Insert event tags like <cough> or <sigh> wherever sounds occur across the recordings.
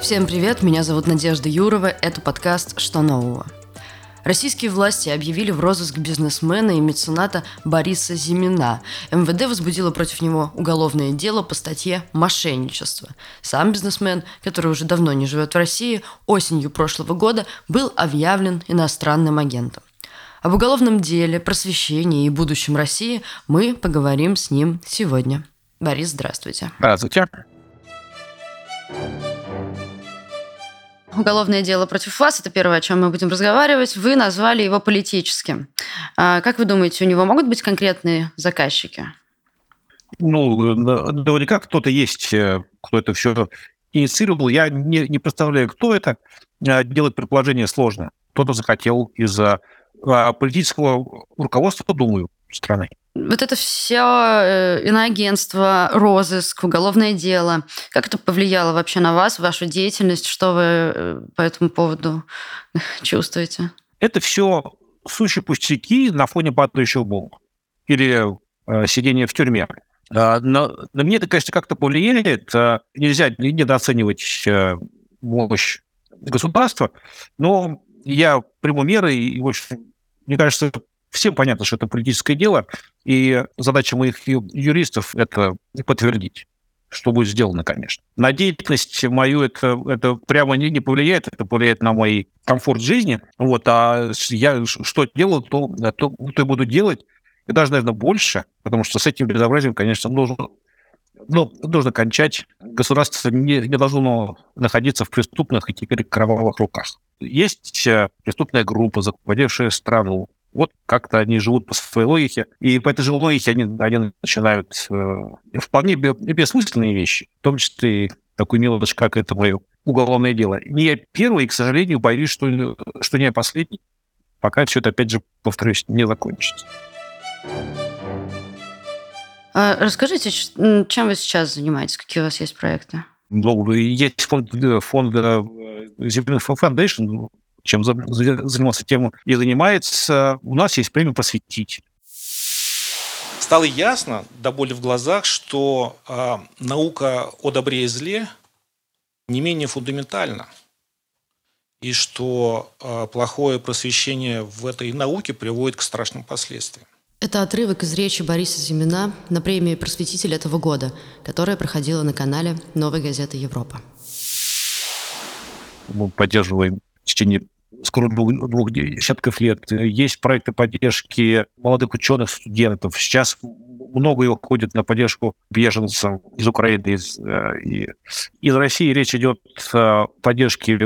Всем привет, меня зовут Надежда Юрова, это подкаст «Что нового?». Российские власти объявили в розыск бизнесмена и мецената Бориса Зимина. МВД возбудило против него уголовное дело по статье «Мошенничество». Сам бизнесмен, который уже давно не живет в России, осенью прошлого года был объявлен иностранным агентом. Об уголовном деле, просвещении и будущем России мы поговорим с ним сегодня. Борис, здравствуйте. Здравствуйте. Уголовное дело против вас, это первое, о чем мы будем разговаривать. Вы назвали его политическим. А как вы думаете, у него могут быть конкретные заказчики? Ну, наверняка кто-то есть, э, кто это все инициировал. Я не, не представляю, кто это. А, делать предположение сложно. Кто-то захотел из-за а, политического руководства, думаю, страны. Вот это все э, иноагентство, розыск, уголовное дело. Как это повлияло вообще на вас, вашу деятельность? Что вы э, по этому поводу <laughs> чувствуете? Это все сущие пустяки на фоне падающего бомбы или э, сидения в тюрьме. А, но на мне это, конечно, как-то повлияет. А, нельзя недооценивать э, мощь государства, но я приму меры, и, в общем, мне кажется, всем понятно, что это политическое дело, и задача моих юристов – это подтвердить что будет сделано, конечно. На деятельность мою это, это прямо не, не повлияет, это повлияет на мой комфорт жизни. Вот, а я что делаю, то, то, то и буду делать. И даже, наверное, больше, потому что с этим безобразием, конечно, нужно, ну, нужно кончать. Государство не, не должно находиться в преступных и теперь кровавых руках. Есть э, преступная группа, захватившая страну, вот как-то они живут по своей логике, и по этой же логике они, они начинают э, вполне бессмысленные вещи, в том числе и такую мелочь, как это мое уголовное дело. Не я первый, и, к сожалению, боюсь, что, что не я последний, пока все это, опять же, повторюсь, не закончится. А расскажите, чем вы сейчас занимаетесь, какие у вас есть проекты? Ну, есть фонд, фонд Земляных Foundation, чем занимался тем и занимается. У нас есть премия «Просветить». Стало ясно, до боли в глазах, что э, наука о добре и зле не менее фундаментальна. И что э, плохое просвещение в этой науке приводит к страшным последствиям. Это отрывок из речи Бориса Зимина на премии «Просветитель» этого года, которая проходила на канале «Новой газеты Европа». Мы поддерживаем в течение скоро двух, двух десятков лет. Есть проекты поддержки молодых ученых, студентов. Сейчас много их уходит на поддержку беженцам из Украины, из, э, и, из России. Речь идет о поддержке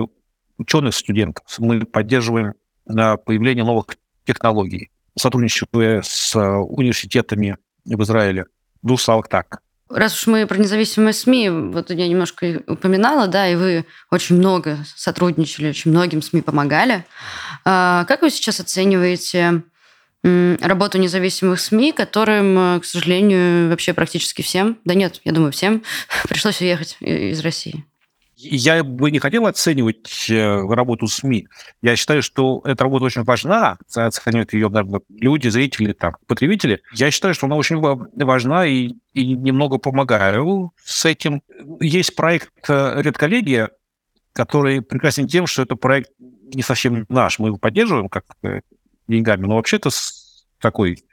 ученых, студентов. Мы поддерживаем на появление новых технологий, сотрудничая с университетами в Израиле. В так. Раз уж мы про независимые СМИ, вот я немножко упоминала, да, и вы очень много сотрудничали, очень многим СМИ помогали. А как вы сейчас оцениваете работу независимых СМИ, которым, к сожалению, вообще практически всем, да нет, я думаю, всем <laughs> пришлось уехать из России? Я бы не хотел оценивать э, работу СМИ. Я считаю, что эта работа очень важна, оценивают ее наверное, люди, зрители, там, потребители. Я считаю, что она очень важна и, и немного помогаю с этим. Есть проект э, «Редколлегия», который прекрасен тем, что это проект не совсем наш. Мы его поддерживаем как э, деньгами, но вообще-то такой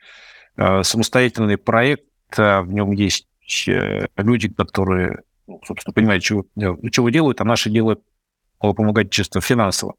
самостоятельный проект, в нем есть люди, которые собственно, понимают, чего, чего делают, а наши делают помогать чисто финансово.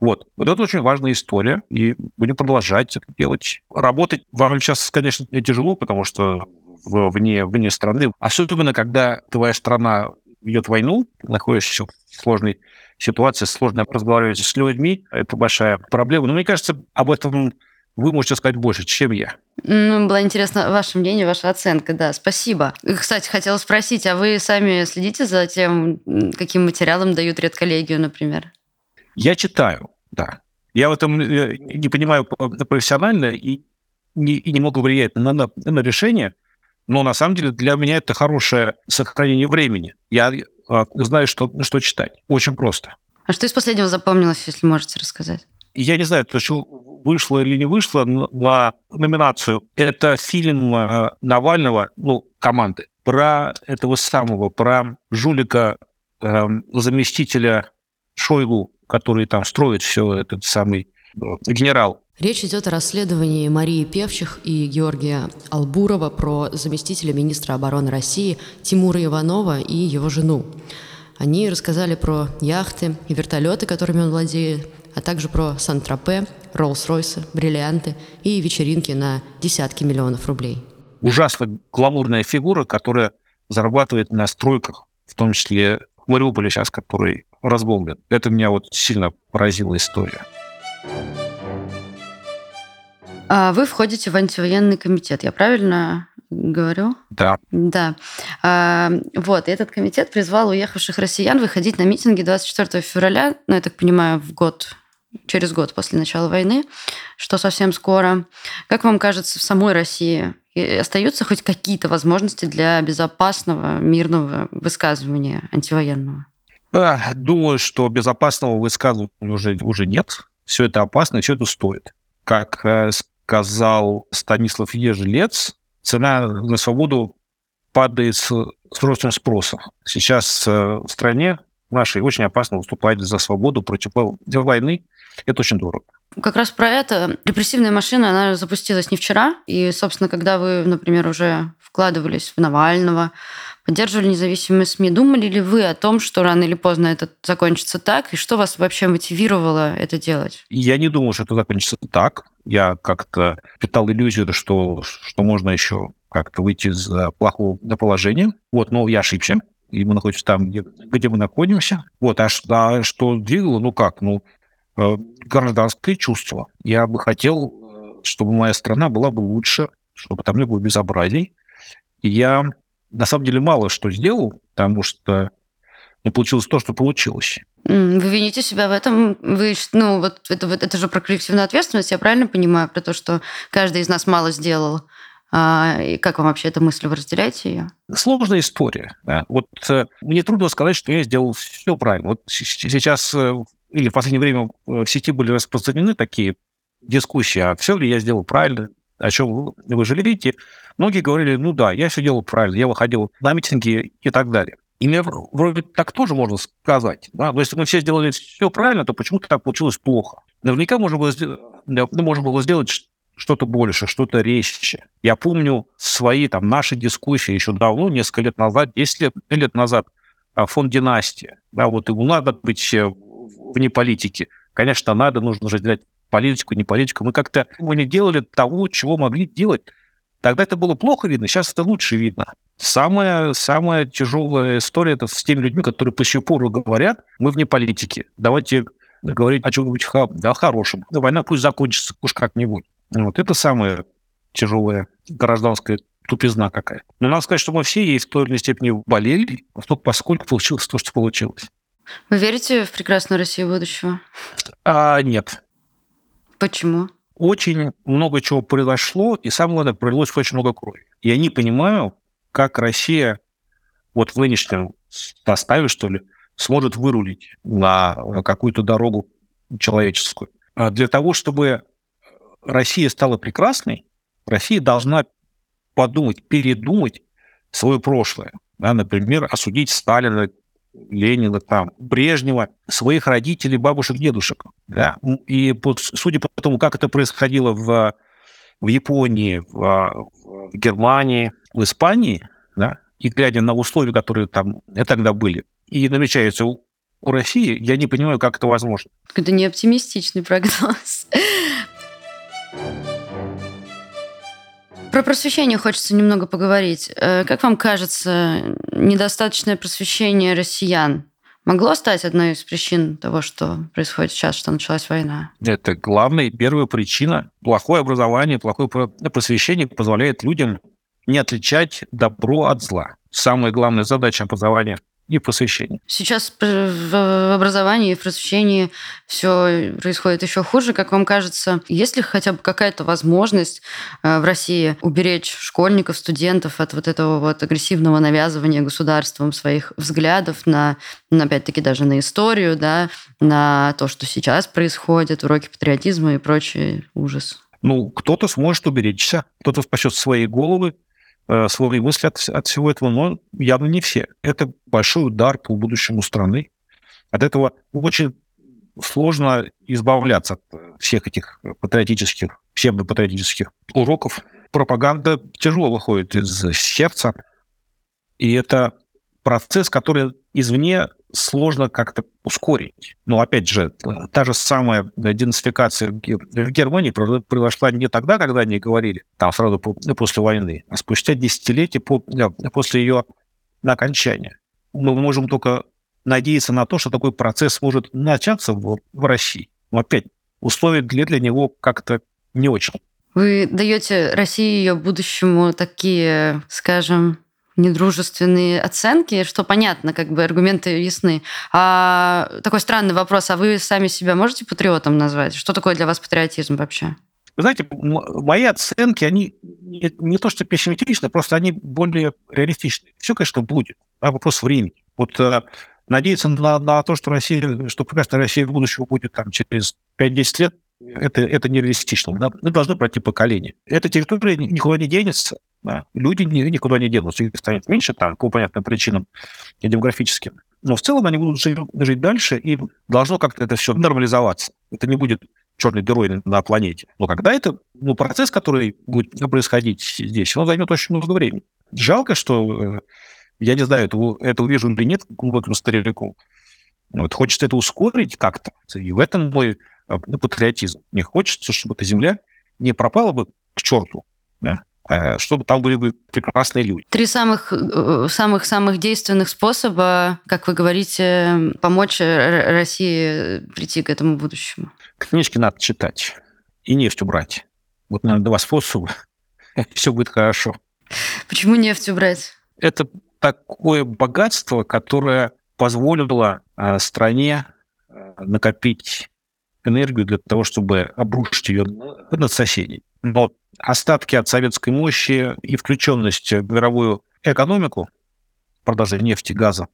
Вот. Вот это очень важная история, и будем продолжать это делать. Работать вам сейчас, конечно, тяжело, потому что вне, вне страны, особенно когда твоя страна ведет войну, находишься в сложной ситуации, сложно разговаривать с людьми, это большая проблема. Но мне кажется, об этом вы можете сказать больше, чем я. Ну, было интересно ваше мнение, ваша оценка, да, спасибо. Кстати, хотела спросить, а вы сами следите за тем, каким материалом дают редколлегию, например? Я читаю, да. Я в этом э, не понимаю профессионально и не, и не могу влиять на, на, на решение, но на самом деле для меня это хорошее сохранение времени. Я а, знаю, что, что читать. Очень просто. А что из последнего запомнилось, если можете рассказать? Я не знаю, что вышло или не вышло на номинацию. Это фильм э, Навального, ну, команды, про этого самого, про жулика э, заместителя Шойгу, который там строит все, этот самый э, генерал. Речь идет о расследовании Марии Певчих и Георгия Албурова про заместителя министра обороны России Тимура Иванова и его жену. Они рассказали про яхты и вертолеты, которыми он владеет, а также про Сан-Тропе, Роллс-Ройсы, бриллианты и вечеринки на десятки миллионов рублей. Ужасно гламурная фигура, которая зарабатывает на стройках, в том числе в Мариуполе сейчас, который разбомблен. Это меня вот сильно поразила история. А вы входите в антивоенный комитет, я правильно говорю? Да. Да. А, вот, этот комитет призвал уехавших россиян выходить на митинги 24 февраля, ну, я так понимаю, в год через год после начала войны, что совсем скоро. Как вам кажется, в самой России остаются хоть какие-то возможности для безопасного, мирного высказывания антивоенного? Думаю, что безопасного высказывания уже, уже нет. Все это опасно, все это стоит. Как э, сказал Станислав Ежелец, цена на свободу падает с, с ростом спроса. Сейчас э, в стране нашей очень опасно выступать за свободу против войны. Это очень дорого. Как раз про это. Репрессивная машина, она запустилась не вчера. И, собственно, когда вы, например, уже вкладывались в Навального, поддерживали независимые СМИ, думали ли вы о том, что рано или поздно это закончится так, и что вас вообще мотивировало это делать? Я не думал, что это закончится так. Я как-то питал иллюзию, что, что можно еще как-то выйти из плохого положения. Вот, но я ошибся. И мы находимся там, где, где мы находимся. Вот, а, а что двигало? Ну как? Ну, э, гражданское чувство. Я бы хотел, э, чтобы моя страна была бы лучше, чтобы там не было безобразий. И я на самом деле мало что сделал, потому что не получилось то, что получилось. Вы вините себя в этом? Вы, ну, вот это, это же про коллективную ответственность, я правильно понимаю, про то, что каждый из нас мало сделал? А, и как вам вообще эта мысль? Вы разделяете ее? Сложная история. Да. Вот э, мне трудно сказать, что я сделал все правильно. Вот сейчас э, или в последнее время в сети были распространены такие дискуссии, а все ли я сделал правильно, о чем вы, жалеете. Многие говорили, ну да, я все делал правильно, я выходил на митинги и так далее. И мне вроде так тоже можно сказать. Да? Но если мы все сделали все правильно, то почему-то так получилось плохо. Наверняка можно было, ну, можно было сделать что-то больше, что-то резче. Я помню свои, там, наши дискуссии еще давно, несколько лет назад, 10 лет, лет назад, а, фонд «Династия». Да, вот ему надо быть вне политики. Конечно, надо, нужно разделять политику, не политику. Мы как-то мы не делали того, чего могли делать. Тогда это было плохо видно, сейчас это лучше видно. Самая, самая тяжелая история это с теми людьми, которые по сих пор говорят, мы вне политики. Давайте говорить о чем-нибудь да, хорошем. Война пусть закончится уж как-нибудь. Вот это самая тяжелая гражданская тупизна какая. Но надо сказать, что мы все ей в той или иной степени болели, поскольку получилось то, что получилось. Вы верите в прекрасную Россию будущего? А, нет. Почему? Очень много чего произошло, и самое главное, пролилось очень много крови. Я не понимаю, как Россия вот в нынешнем составе, что ли, сможет вырулить на какую-то дорогу человеческую. А для того, чтобы Россия стала прекрасной, Россия должна подумать, передумать свое прошлое. Да, например, осудить Сталина, Ленина, там, Брежнева, своих родителей, бабушек, дедушек. Да? И по, судя по тому, как это происходило в, в Японии, в, в Германии, в Испании, да, и глядя на условия, которые там тогда были, и намечаются у, у России, я не понимаю, как это возможно. Это не оптимистичный прогноз. Про просвещение хочется немного поговорить. Э, как вам кажется, недостаточное просвещение россиян могло стать одной из причин того, что происходит сейчас, что началась война? Это главная первая причина. Плохое образование, плохое просвещение позволяет людям не отличать добро от зла. Самая главная задача образования и просвещения. Сейчас в образовании и в просвещении все происходит еще хуже, как вам кажется. Есть ли хотя бы какая-то возможность э, в России уберечь школьников, студентов от вот этого вот агрессивного навязывания государством своих взглядов на, опять-таки, даже на историю, да, на то, что сейчас происходит, уроки патриотизма и прочий ужас? Ну, кто-то сможет уберечься, кто-то спасет свои головы, э, свои мысли от, от всего этого, но явно не все. Это большой удар по будущему страны. От этого очень сложно избавляться от всех этих патриотических, псевдопатриотических уроков. Пропаганда тяжело выходит из сердца, и это процесс, который извне сложно как-то ускорить. Но опять же, та же самая денацификация в Германии произошла не тогда, когда они говорили, там сразу после войны, а спустя десятилетия после ее окончания. Мы можем только надеяться на то, что такой процесс может начаться в, в России. Но опять, условия для, для него как-то не очень. Вы даете России ее будущему такие, скажем, недружественные оценки, что понятно, как бы аргументы ясны. А такой странный вопрос, а вы сами себя можете патриотом назвать? Что такое для вас патриотизм вообще? Вы знаете, мои оценки, они не, не то что пессимистичны, просто они более реалистичны. Все, конечно, будет. А вопрос времени. Вот э, надеяться на, на то, что Россия, что прекрасная Россия в будущем будет там через 5-10 лет, это, это нереалистично. Мы должны пройти поколение. Эта территория никуда не денется. Да? Люди никуда не денутся. Их станет меньше там, по понятным причинам и демографическим. Но в целом они будут жить, жить дальше, и должно как-то это все нормализоваться. Это не будет черной дырой на планете. Но когда это ну, процесс, который будет происходить здесь, он займет очень много времени. Жалко, что э, я не знаю, это, это увижу или нет глубоким стариком. Вот, хочется это ускорить как-то. И в этом мой ну, патриотизм. Мне хочется, чтобы эта земля не пропала бы к черту, да, чтобы там были бы прекрасные люди. Три самых э, самых самых действенных способа, как вы говорите, помочь России прийти к этому будущему. Книжки надо читать и нефть убрать. Вот, наверное, два способа. <laughs> Все будет хорошо. Почему нефть убрать? Это такое богатство, которое позволило э, стране э, накопить энергию для того, чтобы обрушить ее над соседей. Но остатки от советской мощи и включенность в мировую экономику, продажи нефти, газа,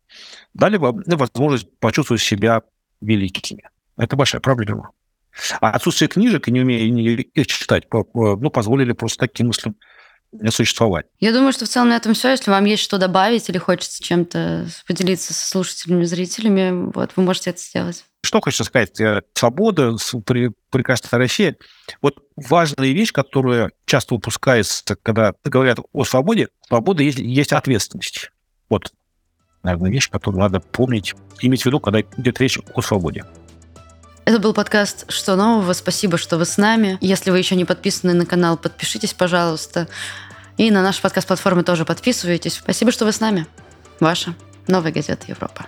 дали вам возможность почувствовать себя великими. Это большая проблема. А отсутствие книжек и не умение их читать ну, позволили просто таким мыслям существовать. Я думаю, что в целом на этом все. Если вам есть что добавить или хочется чем-то поделиться со слушателями, зрителями, вот вы можете это сделать. Что хочется сказать? Э, свобода, прекрасная Россия. Вот важная вещь, которая часто упускается, когда говорят о свободе, свобода есть, есть ответственность. Вот, наверное, вещь, которую надо помнить, иметь в виду, когда идет речь о свободе. Это был подкаст «Что нового?». Спасибо, что вы с нами. Если вы еще не подписаны на канал, подпишитесь, пожалуйста. И на наши подкаст-платформы тоже подписывайтесь. Спасибо, что вы с нами. Ваша Новая газета Европа.